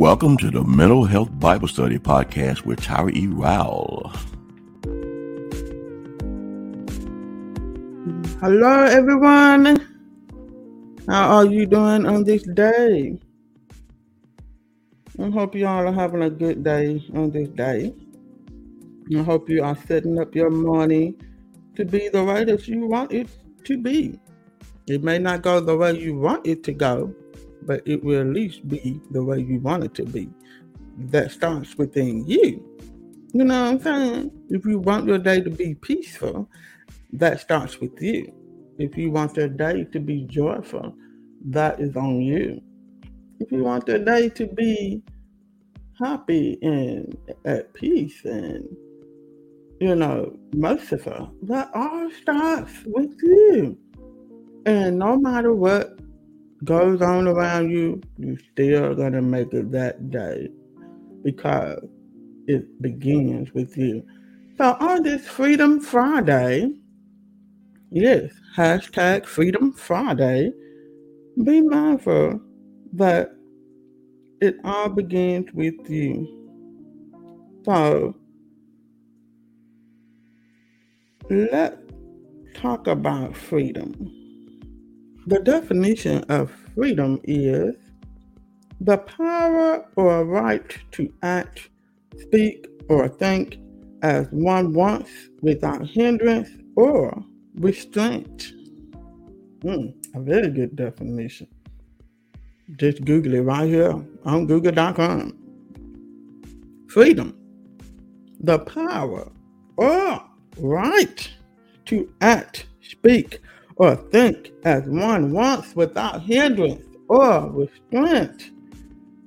Welcome to the Mental Health Bible Study Podcast with Tyra E. Rowell. Hello, everyone. How are you doing on this day? I hope you all are having a good day on this day. I hope you are setting up your morning to be the way that you want it to be. It may not go the way you want it to go, but it will at least be the way you want it to be. That starts within you. You know what I'm saying? If you want your day to be peaceful, that starts with you. If you want your day to be joyful, that is on you. If you want your day to be happy and at peace and you know merciful, that all starts with you. And no matter what goes on around you, you still gonna make it that day because it begins with you. So on this Freedom Friday, yes, hashtag Freedom Friday, be mindful that it all begins with you. So let's talk about freedom. The definition of freedom is the power or right to act, speak, or think as one wants without hindrance or restraint. Mm, a very good definition. Just Google it right here on google.com. Freedom, the power or right to act, speak, or think as one wants without hindrance or restraint.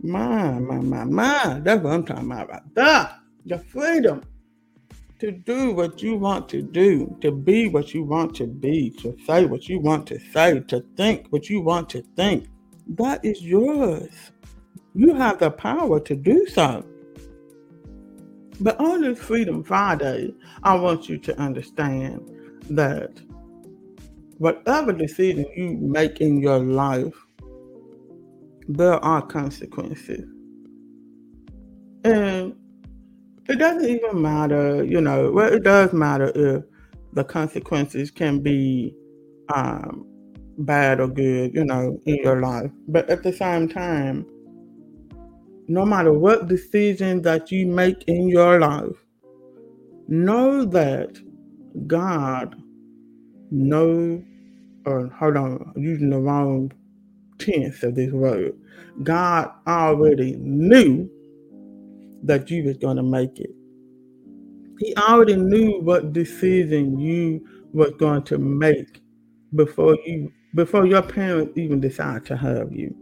My, my, my, my. That's what I'm talking about. That. The freedom to do what you want to do, to be what you want to be, to say what you want to say, to think what you want to think. That is yours. You have the power to do so. But on this Freedom Friday, I want you to understand that whatever decision you make in your life, there are consequences. And it doesn't even matter, you know, well, it does matter if the consequences can be um, bad or good, you know, in your life. But at the same time, no matter what decision that you make in your life, know that God knows or uh, hold on, using the wrong tense of this word. God already knew that you was going to make it. He already knew what decision you was going to make before you before your parents even decided to have you.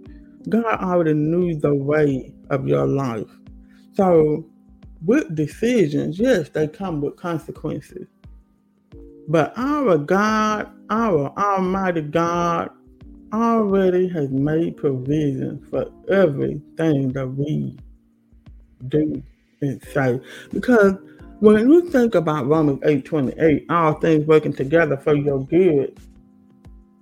God already knew the way of your life. So with decisions, yes, they come with consequences. But our God, our Almighty God, already has made provision for everything that we do and say. Because when you think about Romans 8 28, all things working together for your good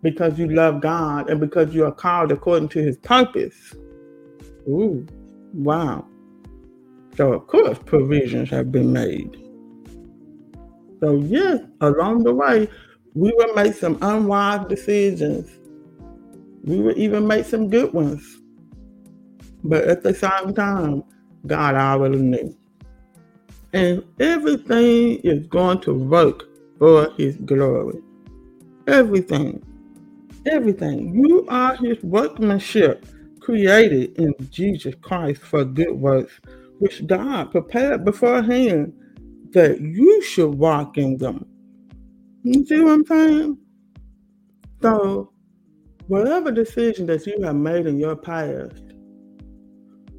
because you love God and because you are called according to his purpose. Ooh, wow. So, of course, provisions have been made. So, yes, along the way, we will make some unwise decisions. We will even make some good ones. But at the same time, God already knew. And everything is going to work for His glory. Everything. Everything. You are His workmanship created in Jesus Christ for good works, which God prepared beforehand that you should walk in them. You see what I'm saying? So, whatever decision that you have made in your past,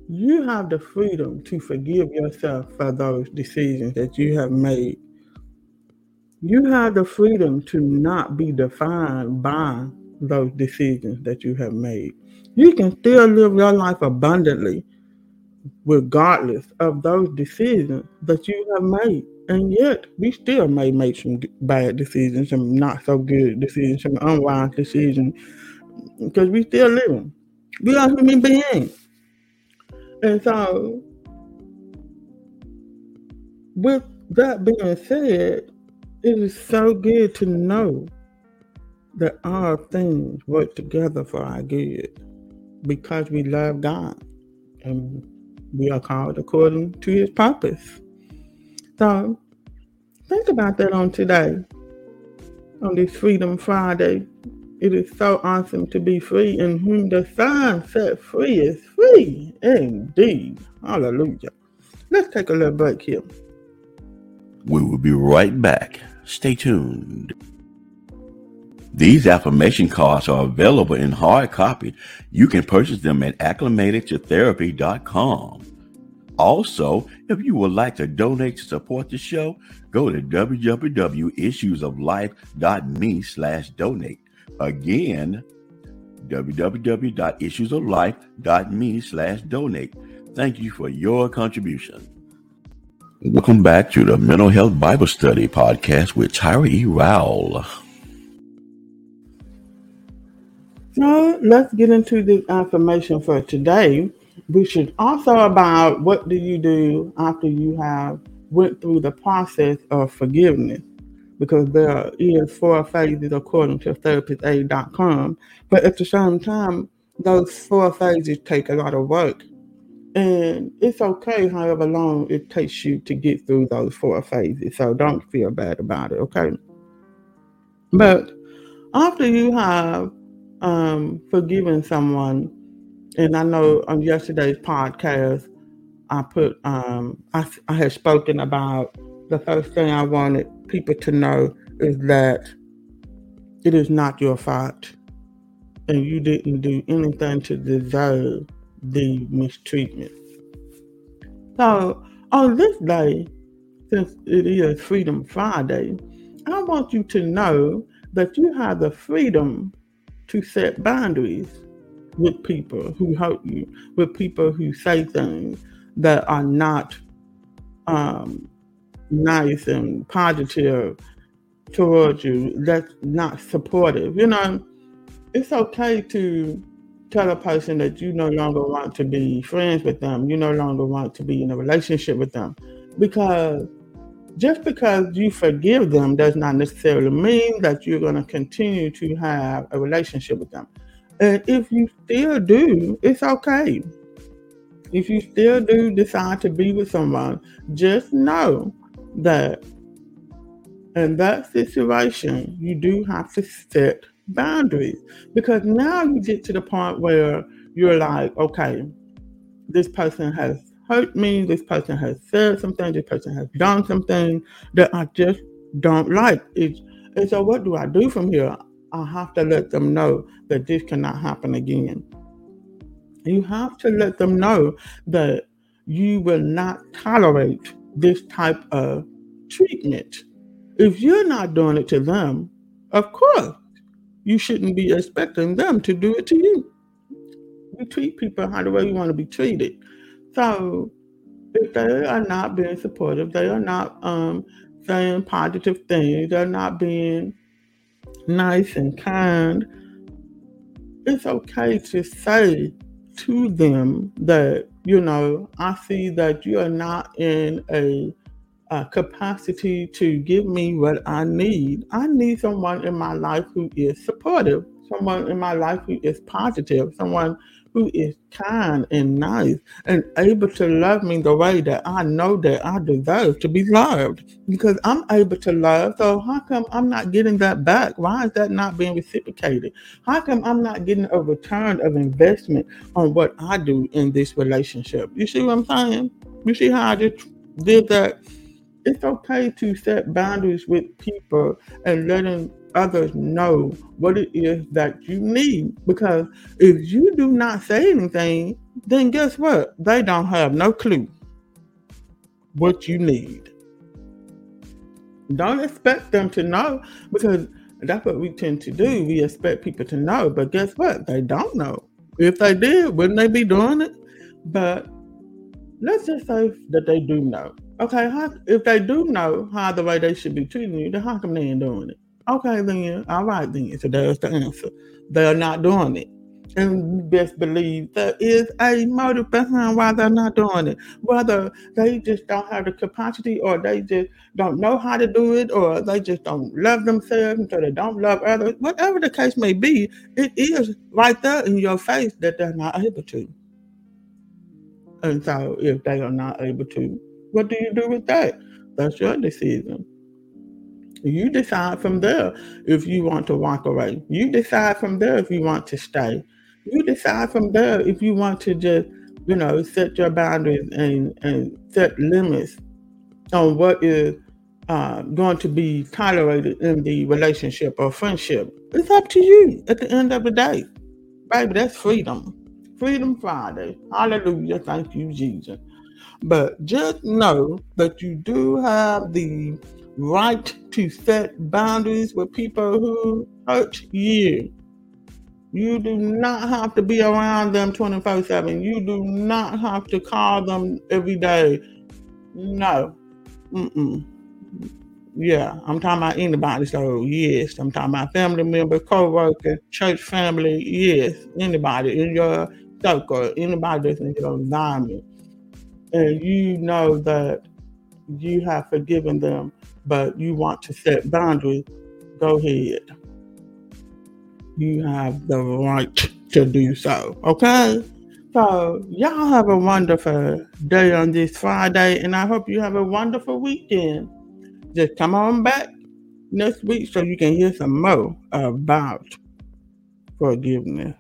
you have the freedom to forgive yourself for those decisions that you have made. You have the freedom to not be defined by those decisions that you have made. You can still live your life abundantly regardless of those decisions that you have made. And yet, we still may make some bad decisions, some not so good decisions, some unwise decisions, because we still living. We are human beings. And so, with that being said, it is so good to know that all things work together for our good because we love God and we are called according to his purpose. So think about that on today, on this Freedom Friday. It is so awesome to be free, and whom the Son set free is free indeed. Hallelujah. Let's take a little break here. We will be right back. Stay tuned. These affirmation cards are available in hard copy. You can purchase them at acclimatedtotherapy.com. Also, if you would like to donate to support the show, go to www.issuesoflife.me slash donate. Again, www.issuesoflife.me slash donate. Thank you for your contribution. Welcome back to the Mental Health Bible Study Podcast with Tyra E. Rowell. So let's get into the affirmation for today. We should also about what do you do after you have went through the process of forgiveness because there there is four phases according to therapistaid.com. But at the same time, those four phases take a lot of work. And it's okay however long it takes you to get through those four phases. So don't feel bad about it, okay? But after you have um, forgiving someone, and I know on yesterday's podcast, I put um, I, I had spoken about the first thing I wanted people to know is that it is not your fault, and you didn't do anything to deserve the mistreatment. So on this day, since it is Freedom Friday, I want you to know that you have the freedom to set boundaries with people who hurt you, with people who say things that are not um, nice and positive towards you, that's not supportive. You know, it's okay to tell a person that you no longer want to be friends with them, you no longer want to be in a relationship with them, because just because you forgive them does not necessarily mean that you're going to continue to have a relationship with them. And if you still do, it's okay. If you still do decide to be with someone, just know that in that situation, you do have to set boundaries because now you get to the point where you're like, okay, this person has hurt me. This person has said something. This person has done something that I just don't like. It's, and so, what do I do from here? I have to let them know that this cannot happen again. You have to let them know that you will not tolerate this type of treatment. If you're not doing it to them, of course, you shouldn't be expecting them to do it to you. You treat people how the way you want to be treated. So if they are not being supportive, they are not um, saying positive things, they're not being nice and kind, it's okay to say to them that, you know, I see that you are not in a, a capacity to give me what I need. I need someone in my life who is supportive, someone in my life who is positive, someone who is kind and nice and able to love me the way that I know that I deserve to be loved because I'm able to love. So how come I'm not getting that back? Why is that not being reciprocated? How come I'm not getting a return of investment on what I do in this relationship? You see what I'm saying? You see how I just did that? It's okay to set boundaries with people and letting others know what it is that you need. Because if you do not say anything, then guess what? They don't have no clue what you need. Don't expect them to know because that's what we tend to do. We expect people to know, but guess what? They don't know. If they did, wouldn't they be doing it? But let's just say that they do know. Okay, how, if they do know how the way they should be treating you, then how come they ain't doing it? Okay, then, all right, then. So there's the answer. They're not doing it. and best believe there is a motive behind why they're not doing it. Whether they just don't have the capacity or they just don't know how to do it or they just don't love themselves so they don't love others. Whatever the case may be, it is right there in your face that they're not able to. And so if they are not able to, what do you do with that? That's your decision. You decide from there if you want to walk away. You decide from there if you want to stay. You decide from there if you want to just, you know, set your boundaries and, and set limits on what is uh, going to be tolerated in the relationship or friendship. It's up to you at the end of the day. Baby, that's freedom. Freedom Friday. Hallelujah. Thank you, Jesus. But just know that you do have the right to set boundaries with people who hurt you. You do not have to be around them 24 7. You do not have to call them every day. No. Mm-mm. Yeah, I'm talking about anybody. So, yes, I'm talking about family member, co worker, church family. Yes, anybody in your circle, anybody that's in your environment. And you know that you have forgiven them but you want to set boundaries, go ahead. You have the right to do so. Okay? So, y'all have a wonderful day on this Friday, and I hope you have a wonderful weekend. Just come on back next week so you can hear some more about forgiveness.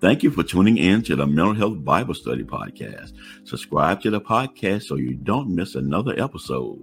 Thank you for tuning in to the Mental Health Bible Study Podcast. Subscribe to the podcast so you don't miss another episode.